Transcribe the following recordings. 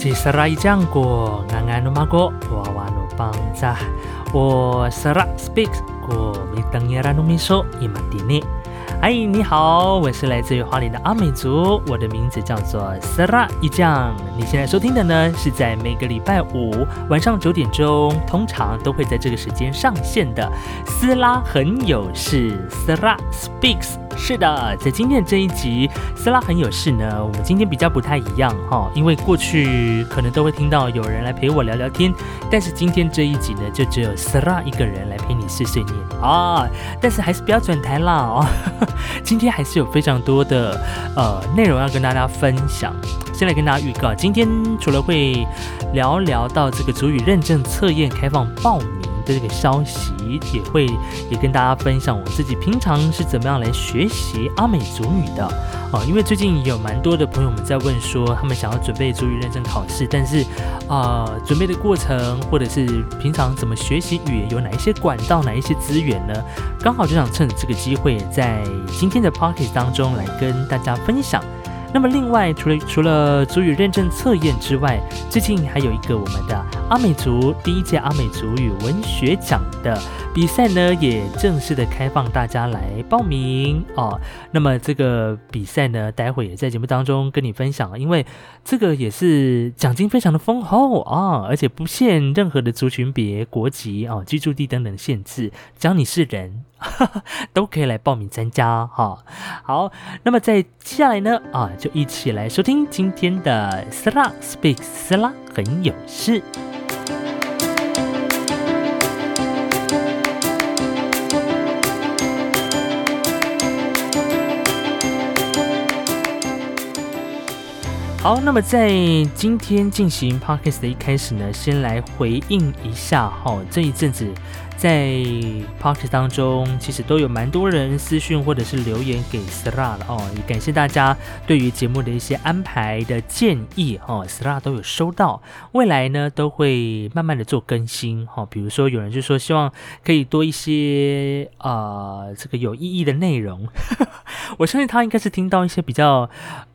哎吼，这是来讲过安安的马哥，娃娃的帮扎，我是拉 speaks 过米等耶拉努米说伊玛蒂尼。哎，你好，我是来自于花莲的阿美族，我的名字叫做斯拉一将。你现在收听的呢，是在每个礼拜五晚上九点钟，通常都会在这个时间上线的斯拉很有事，斯拉 speaks。是的，在今天这一集，斯拉很有事呢。我们今天比较不太一样哈，因为过去可能都会听到有人来陪我聊聊天，但是今天这一集呢，就只有斯拉一个人来陪你碎碎念啊。但是还是不要转台啦哦，今天还是有非常多的呃内容要跟大家分享。先来跟大家预告，今天除了会聊聊到这个主语认证测验开放报名。这个消息也会也跟大家分享我自己平常是怎么样来学习阿美族语的啊，因为最近有蛮多的朋友们在问说，他们想要准备族语认证考试，但是啊，准备的过程或者是平常怎么学习语言，有哪一些管道，哪一些资源呢？刚好就想趁这个机会，在今天的 p o c k e t 当中来跟大家分享。那么另外，除了除了族语认证测验之外，最近还有一个我们的阿美族第一届阿美族语文学奖的比赛呢，也正式的开放大家来报名哦。那么这个比赛呢，待会也在节目当中跟你分享，因为这个也是奖金非常的丰厚啊，而且不限任何的族群别、国籍啊、居住地等等限制，只要你是人。都可以来报名参加哈。好，那么在接下来呢啊，就一起来收听今天的 Sla Speaks Sla 很有事。好，那么在今天进行 Podcast 的一开始呢，先来回应一下哈，这一阵子。在 Podcast 当中，其实都有蛮多人私讯或者是留言给 Sla 了哦，也感谢大家对于节目的一些安排的建议哦，Sla 都有收到，未来呢都会慢慢的做更新哈，比如说有人就说希望可以多一些啊这个有意义的内容，我相信他应该是听到一些比较。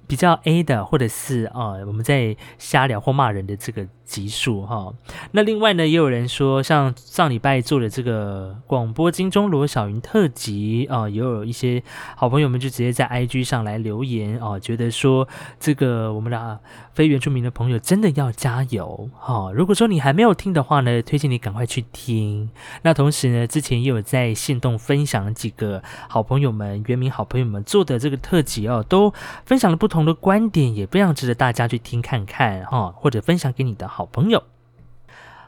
比较 A 的，或者是啊，我们在瞎聊或骂人的这个集数哈。那另外呢，也有人说，像上礼拜做的这个广播金钟罗小云特辑啊，也有一些好朋友们就直接在 IG 上来留言啊，觉得说这个我们的非原住民的朋友真的要加油哈。如果说你还没有听的话呢，推荐你赶快去听。那同时呢，之前也有在线动分享几个好朋友们、原名好朋友们做的这个特辑哦，都分享了不同。不同的观点也非常值得大家去听看看哈，或者分享给你的好朋友。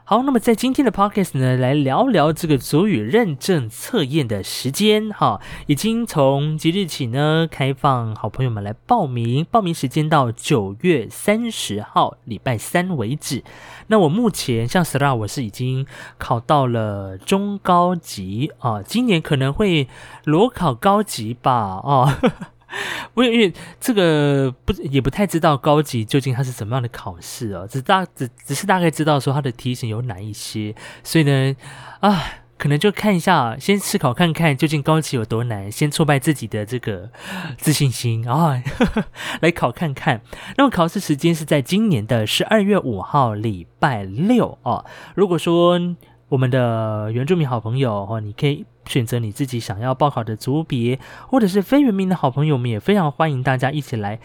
好，那么在今天的 podcast 呢，来聊聊这个足语认证测验的时间哈，已经从即日起呢开放，好朋友们来报名，报名时间到九月三十号礼拜三为止。那我目前像 s a r a 我是已经考到了中高级啊，今年可能会裸考高级吧啊。不，因为这个不也不太知道高级究竟它是什么样的考试哦，只大只只是大概知道说它的题型有哪一些，所以呢，啊，可能就看一下，先试考看看究竟高级有多难，先挫败自己的这个自信心啊，来考看看。那么考试时间是在今年的十二月五号礼拜六哦。如果说我们的原住民好朋友哦，你可以。选择你自己想要报考的族别，或者是非原民的好朋友们，也非常欢迎大家一起来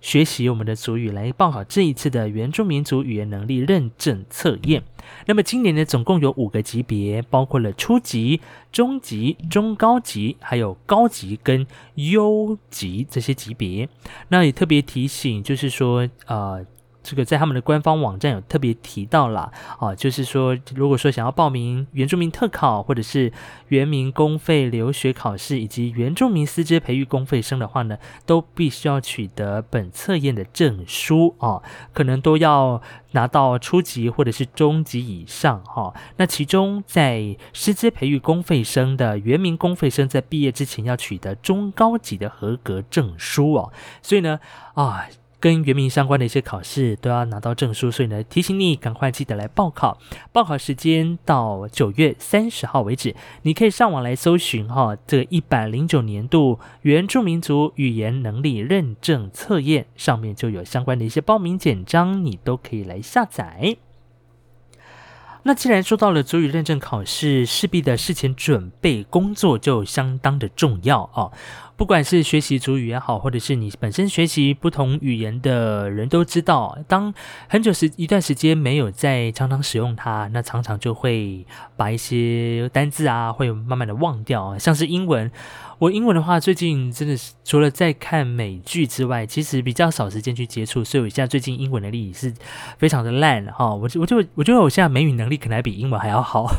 学习我们的族语，来报考这一次的原住民族语言能力认证测验。那么今年呢，总共有五个级别，包括了初级、中级、中高级，还有高级跟优级这些级别。那也特别提醒，就是说，呃。这个在他们的官方网站有特别提到了啊，就是说，如果说想要报名原住民特考，或者是原民公费留学考试，以及原住民师资培育公费生的话呢，都必须要取得本测验的证书啊，可能都要拿到初级或者是中级以上哈。那其中在师资培育公费生的原民公费生在毕业之前要取得中高级的合格证书哦，所以呢啊。跟原名相关的一些考试都要拿到证书，所以呢，提醒你赶快记得来报考。报考时间到九月三十号为止，你可以上网来搜寻哈，这一百零九年度原住民族语言能力认证测验上面就有相关的一些报名简章，你都可以来下载。那既然说到了主语认证考试，势必的事前准备工作就相当的重要啊。不管是学习主语也好，或者是你本身学习不同语言的人都知道，当很久时一段时间没有再常常使用它，那常常就会把一些单字啊，会慢慢的忘掉。像是英文，我英文的话，最近真的是除了在看美剧之外，其实比较少时间去接触，所以我现在最近英文能力是非常的烂哈。我我就我觉得我现在美语能力可能还比英文还要好。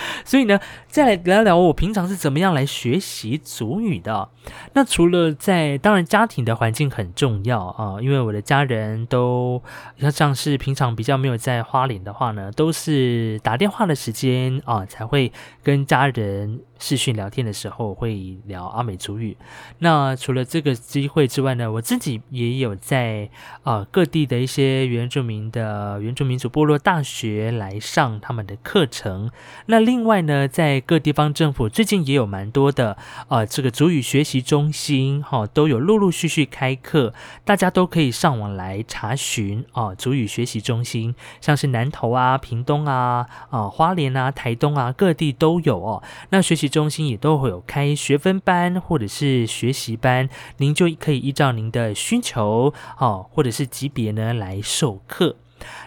所以呢，再来聊聊我平常是怎么样来学习祖语的。那除了在，当然家庭的环境很重要啊，因为我的家人都要像是平常比较没有在花莲的话呢，都是打电话的时间啊，才会跟家人。视讯聊天的时候会聊阿美族语。那除了这个机会之外呢，我自己也有在啊各地的一些原住民的原住民族部落大学来上他们的课程。那另外呢，在各地方政府最近也有蛮多的啊这个族语学习中心哈，都有陆陆续续开课，大家都可以上网来查询啊族语学习中心，像是南投啊、屏东啊、啊花莲啊、台东啊各地都有哦。那学习。中心也都会有开学分班或者是学习班，您就可以依照您的需求哦，或者是级别呢来授课。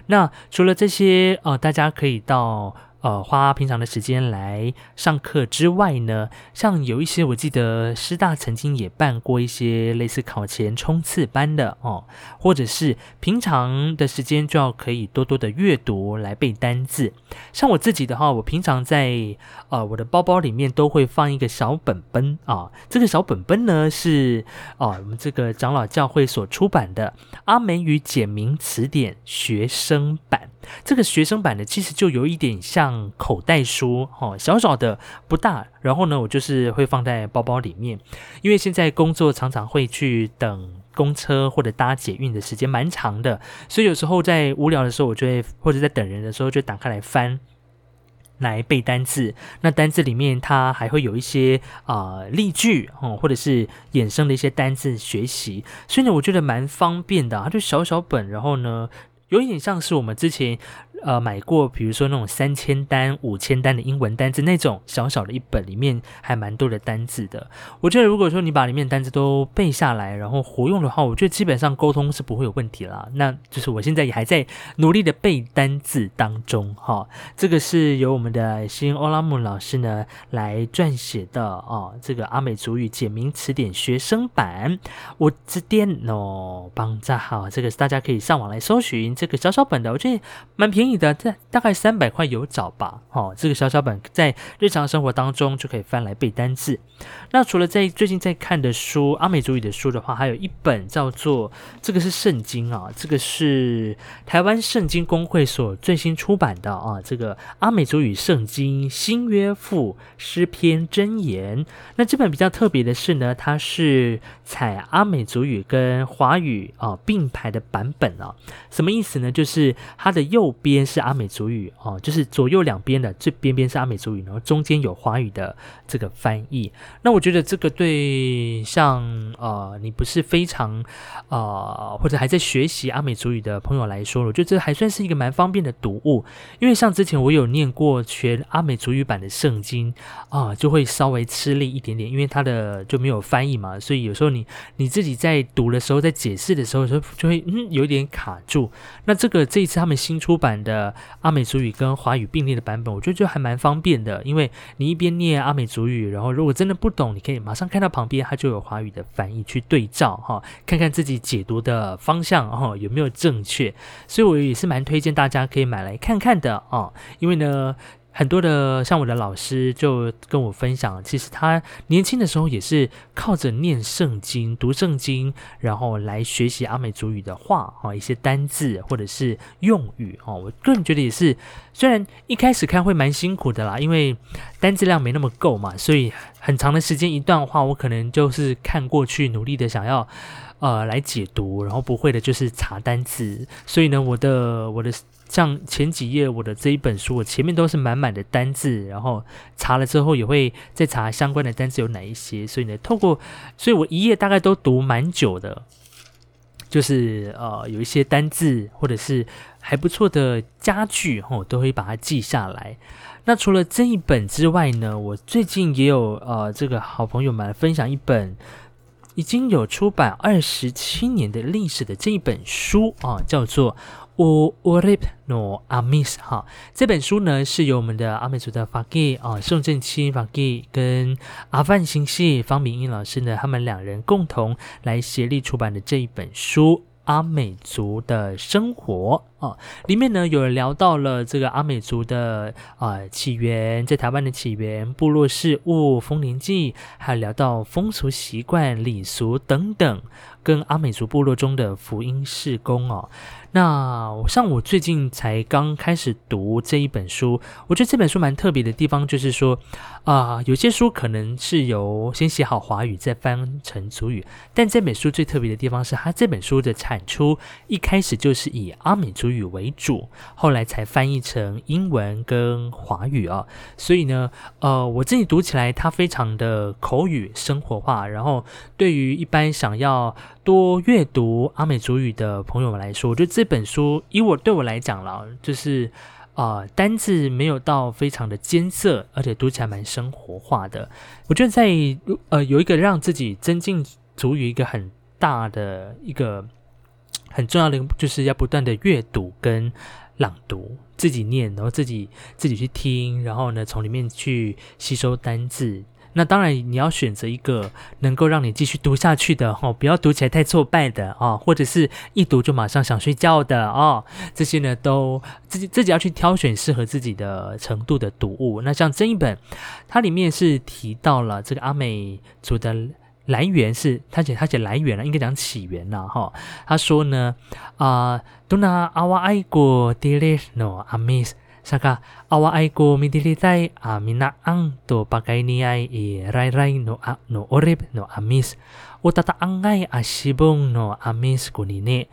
那除了这些呃，大家可以到。呃，花平常的时间来上课之外呢，像有一些我记得师大曾经也办过一些类似考前冲刺班的哦，或者是平常的时间就要可以多多的阅读来背单字。像我自己的话，我平常在呃我的包包里面都会放一个小本本啊，这个小本本呢是哦我们这个长老教会所出版的《阿美语简明词典》学生版。这个学生版的其实就有一点像口袋书，哦，小小的不大。然后呢，我就是会放在包包里面，因为现在工作常常会去等公车或者搭捷运的时间蛮长的，所以有时候在无聊的时候，我就会或者在等人的时候就打开来翻，来背单字。那单字里面它还会有一些啊例句哦，或者是衍生的一些单字学习，所以呢，我觉得蛮方便的。它就小小本，然后呢。有一点像是我们之前。呃，买过，比如说那种三千单、五千单的英文单字，那种小小的一本，里面还蛮多的单字的。我觉得，如果说你把里面单字都背下来，然后活用的话，我觉得基本上沟通是不会有问题啦。那就是我现在也还在努力的背单字当中，哈。这个是由我们的新欧拉姆老师呢来撰写的哦，这个阿美族语简明词典学生版。我这电脑帮在好，这个大家可以上网来搜寻这个小小本的，我觉得蛮便宜。的这大概三百块有找吧，哦，这个小小本在日常生活当中就可以翻来背单字。那除了在最近在看的书阿美族语的书的话，还有一本叫做这个是圣经啊，这个是台湾圣经公会所最新出版的啊，这个阿美族语圣经新约赋诗篇箴言。那这本比较特别的是呢，它是采阿美族语跟华语啊并排的版本啊，什么意思呢？就是它的右边。边是阿美族语哦，就是左右两边的最边边是阿美族语，然后中间有华语的这个翻译。那我觉得这个对像呃你不是非常呃或者还在学习阿美族语的朋友来说，我觉得这还算是一个蛮方便的读物。因为像之前我有念过全阿美族语版的圣经啊，就会稍微吃力一点点，因为它的就没有翻译嘛，所以有时候你你自己在读的时候，在解释的时候就就会嗯有点卡住。那这个这一次他们新出版。的阿美族语跟华语并列的版本，我觉得就还蛮方便的，因为你一边念阿美族语，然后如果真的不懂，你可以马上看到旁边，它就有华语的翻译去对照哈，看看自己解读的方向哈有没有正确，所以我也是蛮推荐大家可以买来看看的啊，因为呢。很多的像我的老师就跟我分享，其实他年轻的时候也是靠着念圣经、读圣经，然后来学习阿美族语的话啊，一些单字或者是用语哦。我个人觉得也是，虽然一开始看会蛮辛苦的啦，因为单字量没那么够嘛，所以很长的时间一段话，我可能就是看过去，努力的想要。呃来解读，然后不会的就是查单字。所以呢，我的我的像前几页我的这一本书，我前面都是满满的单字，然后查了之后也会再查相关的单字有哪一些。所以呢，透过，所以我一页大概都读蛮久的。就是呃，有一些单字或者是还不错的家具，我都会把它记下来。那除了这一本之外呢，我最近也有呃，这个好朋友们分享一本已经有出版二十七年的历史的这一本书啊，叫做。O Orip no Amis 哈，这本书呢是由我们的阿美族的法给啊宋正清法给跟阿范星系方明英老师呢，他们两人共同来协力出版的这一本书。阿美族的生活啊，里面呢有聊到了这个阿美族的啊起源，在台湾的起源、部落事务、风铃记，还有聊到风俗习惯、礼俗等等，跟阿美族部落中的福音事工哦。那像我最近才刚开始读这一本书，我觉得这本书蛮特别的地方，就是说啊，有些书可能是由先写好华语再翻成族语，但这本书最特别的地方是，它这本书的产出一开始就是以阿美族语为主，后来才翻译成英文跟华语啊。所以呢，呃，我自己读起来它非常的口语生活化，然后对于一般想要多阅读阿美族语的朋友们来说，我觉得这本书以我对我来讲了，就是啊单字没有到非常的艰涩，而且读起来蛮生活化的。我觉得在呃有一个让自己增进族语一个很大的一个很重要的，就是要不断的阅读跟朗读，自己念，然后自己自己去听，然后呢从里面去吸收单字。那当然，你要选择一个能够让你继续读下去的哦，不要读起来太挫败的啊，或者是一读就马上想睡觉的哦，这些呢都自己自己要去挑选适合自己的程度的读物。那像这一本，它里面是提到了这个阿美族的来源是，他写他写来源了，应该讲起源了哈。他说呢啊，都拿阿瓦爱国迪列诺阿米斯。saka awa ay ko midilitay a to pagay niyay i rayray no a, no orib no amis. Utataangay a sibong no amis kunini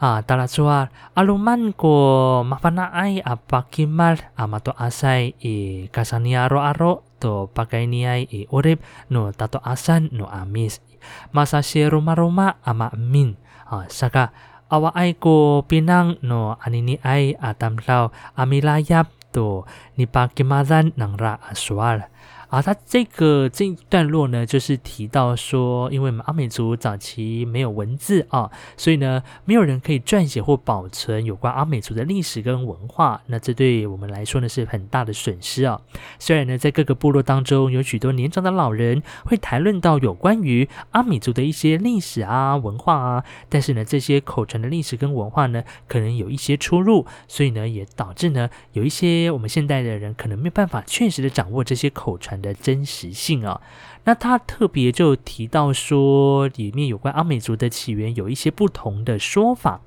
a ah, talatsuar aluman ko mapanaay a pakimal a matoasay i kasaniaro-aro to pagay niyay i orib no tatoasan no amis. Masasiro maruma ama min. A, saka awa ai ko pinang no anini ai atam sao amila yap tu nipakimadan nang ra aswal. 啊，他这个这一段落呢，就是提到说，因为我们阿美族早期没有文字啊，所以呢，没有人可以撰写或保存有关阿美族的历史跟文化。那这对我们来说呢，是很大的损失啊。虽然呢，在各个部落当中，有许多年长的老人会谈论到有关于阿美族的一些历史啊、文化啊，但是呢，这些口传的历史跟文化呢，可能有一些出入，所以呢，也导致呢，有一些我们现代的人可能没有办法确实的掌握这些口传。的真实性啊，那他特别就提到说，里面有关阿美族的起源有一些不同的说法，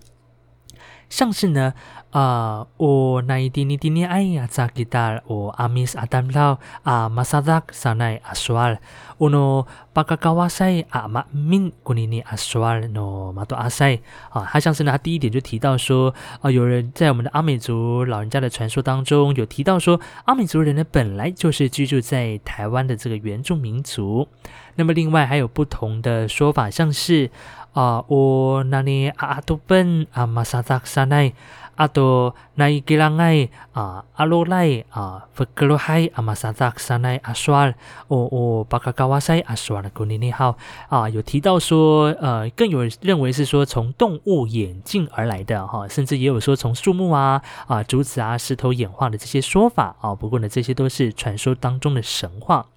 像是呢。啊，我那一点一点爱呀，扎吉达，我阿米斯阿达姆拉啊，马萨达萨奈阿苏尔，我诺巴卡卡瓦塞阿马敏古尼尼阿苏尔诺马多阿塞啊，他像是呢，他第一点就提到说啊，有人在我们的阿美族老人家的传说当中有提到说，阿美族人呢本来就是居住在台湾的这个原住民族。那么另外还有不同的说法，像是啊，我那里阿阿多本阿马萨达萨奈。阿多奈吉拉奈啊，阿罗奈啊，弗格罗海阿马萨达克萨奈阿苏尔，哦哦，巴卡卡瓦塞阿苏尔古尼尼号啊，有提到说，呃，更有认为是说从动物演进而来的哈，甚至也有说从树木啊啊竹子啊石头演化的这些说法啊。不过呢，这些都是传说当中的神话。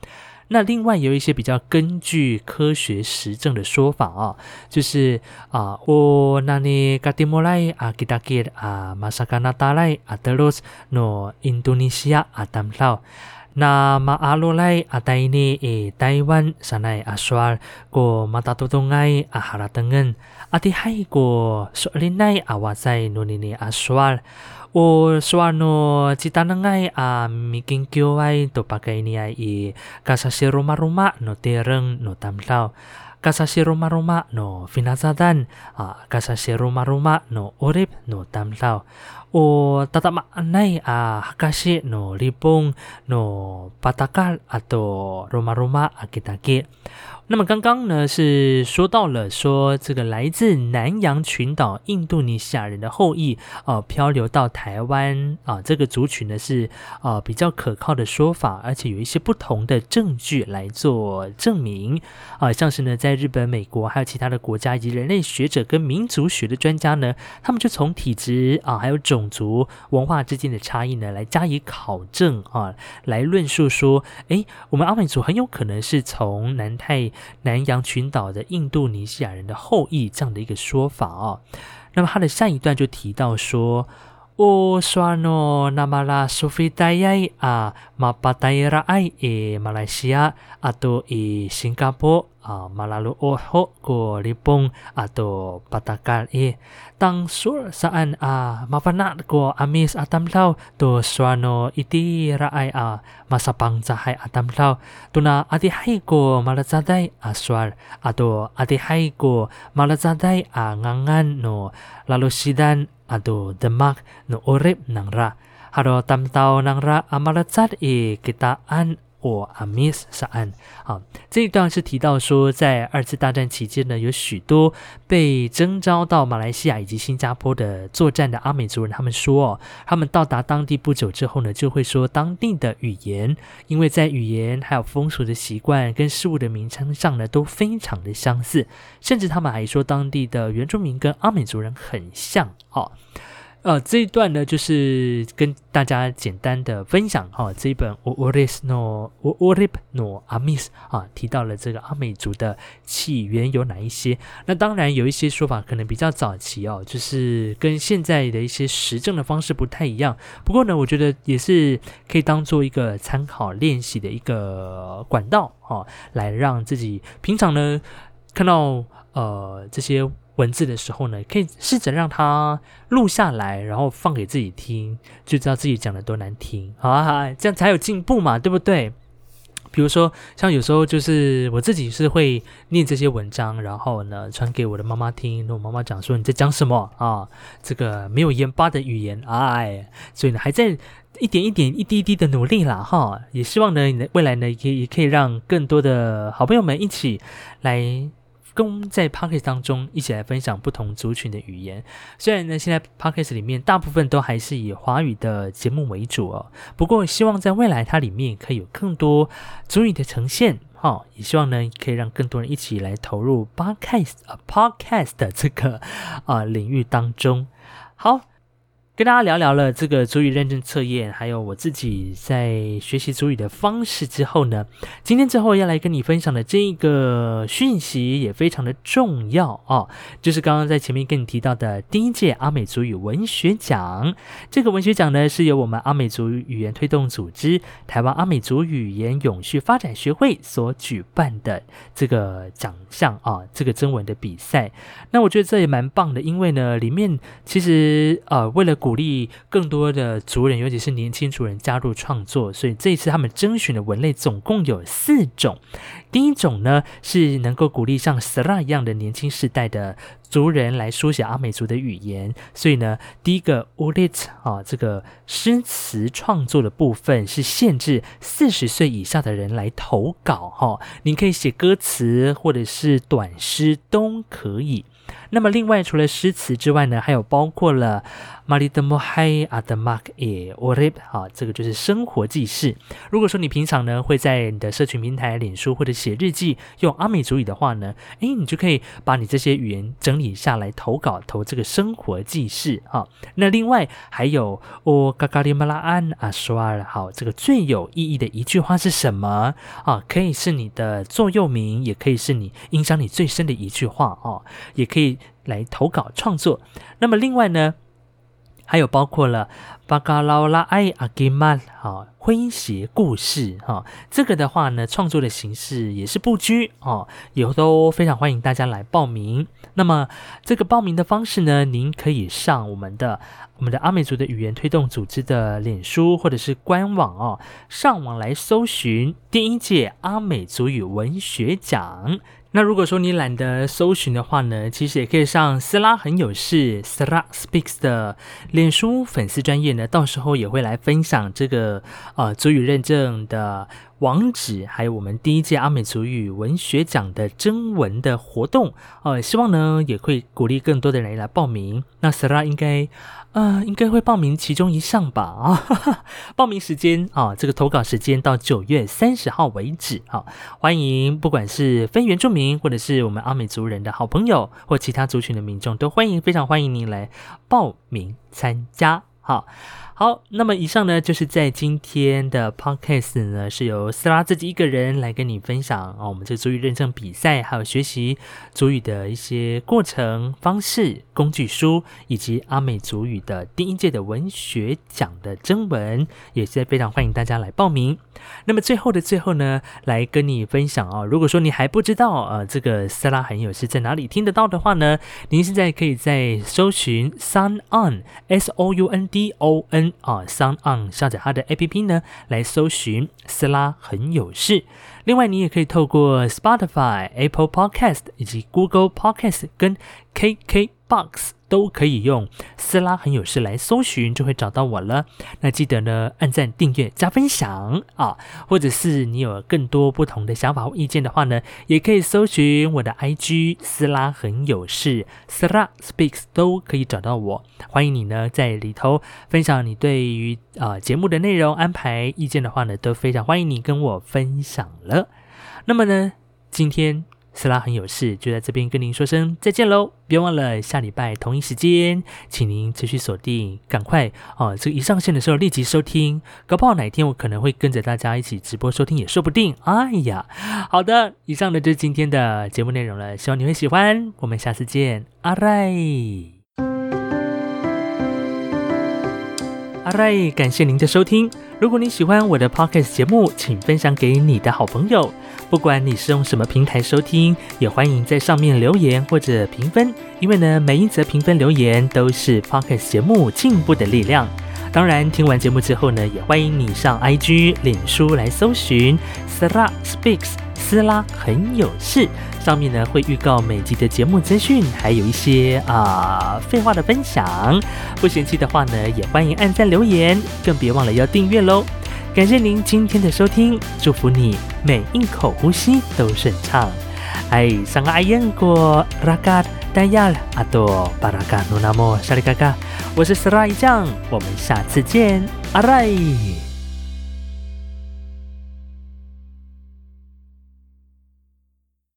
那另外有一些比较根据科学实证的说法啊、就是啊，哦那尼加蒂莫莱啊吉达吉啊，马萨加纳达莱阿德罗斯诺印度尼西亚阿达姆。那马阿罗来阿代尼诶，台湾山内阿说，过马达多东埃阿哈拉登恩，阿蒂海过索林奈阿瓦塞努尼尼阿说。达多东埃啊，哈拉登恩啊，蒂海过索林奈啊，瓦在努尼尼阿苏尔。我说喏，其他人爱啊，咪研究爱都把概念爱，伊，卡萨些罗马罗马，诺德人诺他们老，kasa siroma roma no finazadan ah kasa siroma roma no orip no tamlao o tatama anai ah hakashi no lipong no patakal atau roma roma akitake 那么刚刚呢是说到了说这个来自南洋群岛印度尼西亚人的后裔啊漂流到台湾啊这个族群呢是啊比较可靠的说法，而且有一些不同的证据来做证明啊，像是呢在日本、美国还有其他的国家以及人类学者跟民族学的专家呢，他们就从体质啊还有种族文化之间的差异呢来加以考证啊，来论述说，哎，我们阿美族很有可能是从南太。南洋群岛的印度尼西亚人的后裔这样的一个说法哦。那么他的下一段就提到说。O suano namala sufitayai a mapatayra ai e 啊，马拉鲁哦吼过里崩 atau patakal i. Tang sur saan a mapanat ko amis atamlaw to suano iti raay a masapang cahay atamlaw tuna atihay ko malacaday aswar ato atihay ko malacaday a ngangan no lalusidan ato demak no orip ng ra. Haro tamtaw ng ra amalacat i kitaan 我阿米斯萨安啊，这一段是提到说，在二次大战期间呢，有许多被征召到马来西亚以及新加坡的作战的阿美族人，他们说哦，他们到达当地不久之后呢，就会说当地的语言，因为在语言还有风俗的习惯跟事物的名称上呢，都非常的相似，甚至他们还说当地的原住民跟阿美族人很像哦。呃，这一段呢，就是跟大家简单的分享哈，这一本《o r i s no o r i p no Amis》啊，提到了这个阿美族的起源有哪一些？那当然有一些说法可能比较早期哦，就是跟现在的一些实证的方式不太一样。不过呢，我觉得也是可以当做一个参考练习的一个管道哦，来让自己平常呢看到呃这些。文字的时候呢，可以试着让它录下来，然后放给自己听，就知道自己讲的多难听，好啊，这样才有进步嘛，对不对？比如说，像有时候就是我自己是会念这些文章，然后呢传给我的妈妈听，我妈妈讲说你在讲什么啊？这个没有盐巴的语言，哎，所以呢还在一点一点、一滴一滴的努力啦，哈，也希望呢，未来呢，也也可以让更多的好朋友们一起来。跟在 p o c k e t 当中一起来分享不同族群的语言。虽然呢，现在 p o c k e t 里面大部分都还是以华语的节目为主哦，不过希望在未来它里面可以有更多族语的呈现，哈，也希望呢可以让更多人一起来投入 podcast 啊 podcast 的这个啊领域当中。好。跟大家聊聊了这个主语认证测验，还有我自己在学习主语的方式之后呢，今天最后要来跟你分享的这一个讯息也非常的重要哦，就是刚刚在前面跟你提到的第一届阿美族语文学奖。这个文学奖呢是由我们阿美族语言推动组织台湾阿美族语言永续发展学会所举办的这个奖项啊，这个征文的比赛。那我觉得这也蛮棒的，因为呢，里面其实呃为了鼓励更多的族人，尤其是年轻族人加入创作，所以这一次他们征选的文类总共有四种。第一种呢是能够鼓励像 Sara 一样的年轻世代的族人来书写阿美族的语言，所以呢，第一个 Ulit 啊，这个诗词创作的部分是限制四十岁以下的人来投稿哈，你可以写歌词或者是短诗都可以。那么，另外除了诗词之外呢，还有包括了马里德莫海阿德马克耶沃雷啊，这个就是生活记事。如果说你平常呢会在你的社群平台、脸书或者写日记用阿美族语的话呢，诶，你就可以把你这些语言整理下来投稿，投这个生活记事啊。那另外还有哦，嘎嘎里马拉安阿说尔，好，这个最有意义的一句话是什么啊？可以是你的座右铭，也可以是你影响你最深的一句话哦，也可以。来投稿创作，那么另外呢，还有包括了巴嘎劳拉埃阿吉曼哈诙谐故事哈，这个的话呢，创作的形式也是不拘哦，也都非常欢迎大家来报名。那么这个报名的方式呢，您可以上我们的我们的阿美族的语言推动组织的脸书或者是官网哦，上网来搜寻第一届阿美族语文学奖。那如果说你懒得搜寻的话呢，其实也可以上斯拉很有事 （Sra Speaks 的脸书粉丝专业呢，到时候也会来分享这个呃足语认证的网址，还有我们第一届阿美族语文学奖的征文的活动。呃，希望呢也会鼓励更多的人来报名。那 Sara 应该。呃，应该会报名其中一项吧啊！报名时间啊，这个投稿时间到九月三十号为止啊。欢迎不管是非原住民或者是我们阿美族人的好朋友或其他族群的民众，都欢迎，非常欢迎您来报名参加哈。好，那么以上呢，就是在今天的 podcast 呢，是由斯拉自己一个人来跟你分享啊，我们这足语认证比赛，还有学习足语的一些过程、方式、工具书，以及阿美足语的第一届的文学奖的征文，也是非常欢迎大家来报名。那么最后的最后呢，来跟你分享啊，如果说你还不知道呃，这个斯拉很有是在哪里听得到的话呢，您现在可以在搜寻 Sun On S O U N D O N。啊 s o n On 下载它的 APP 呢，来搜寻斯拉很有事。另外，你也可以透过 Spotify、Apple Podcast 以及 Google Podcast 跟 KKBox。都可以用斯拉很有事来搜寻，就会找到我了。那记得呢，按赞、订阅、加分享啊！或者是你有更多不同的想法或意见的话呢，也可以搜寻我的 IG 斯拉很有事，斯拉 speaks 都可以找到我。欢迎你呢，在里头分享你对于啊节目的内容安排意见的话呢，都非常欢迎你跟我分享了。那么呢，今天。斯拉很有事，就在这边跟您说声再见喽！别忘了下礼拜同一时间，请您持续锁定，赶快哦！这一上线的时候立即收听，搞不好哪一天我可能会跟着大家一起直播收听也说不定。哎呀，好的，以上的就是今天的节目内容了，希望你会喜欢。我们下次见，阿赖，阿赖，感谢您的收听。如果你喜欢我的 podcast 节目，请分享给你的好朋友。不管你是用什么平台收听，也欢迎在上面留言或者评分，因为呢，每一则评分留言都是 Podcast 节目进步的力量。当然，听完节目之后呢，也欢迎你上 IG、脸书来搜寻 Sla Speaks，斯拉很有事，上面呢会预告每集的节目资讯，还有一些啊废话的分享。不嫌弃的话呢，也欢迎按赞留言，更别忘了要订阅喽。感谢您今天的收听，祝福你每一口呼吸都顺畅。哎，三个阿燕过拉嘎达亚阿多巴拉嘎努纳莫沙里嘎嘎，我是斯拉一酱，我们下次见，阿赖。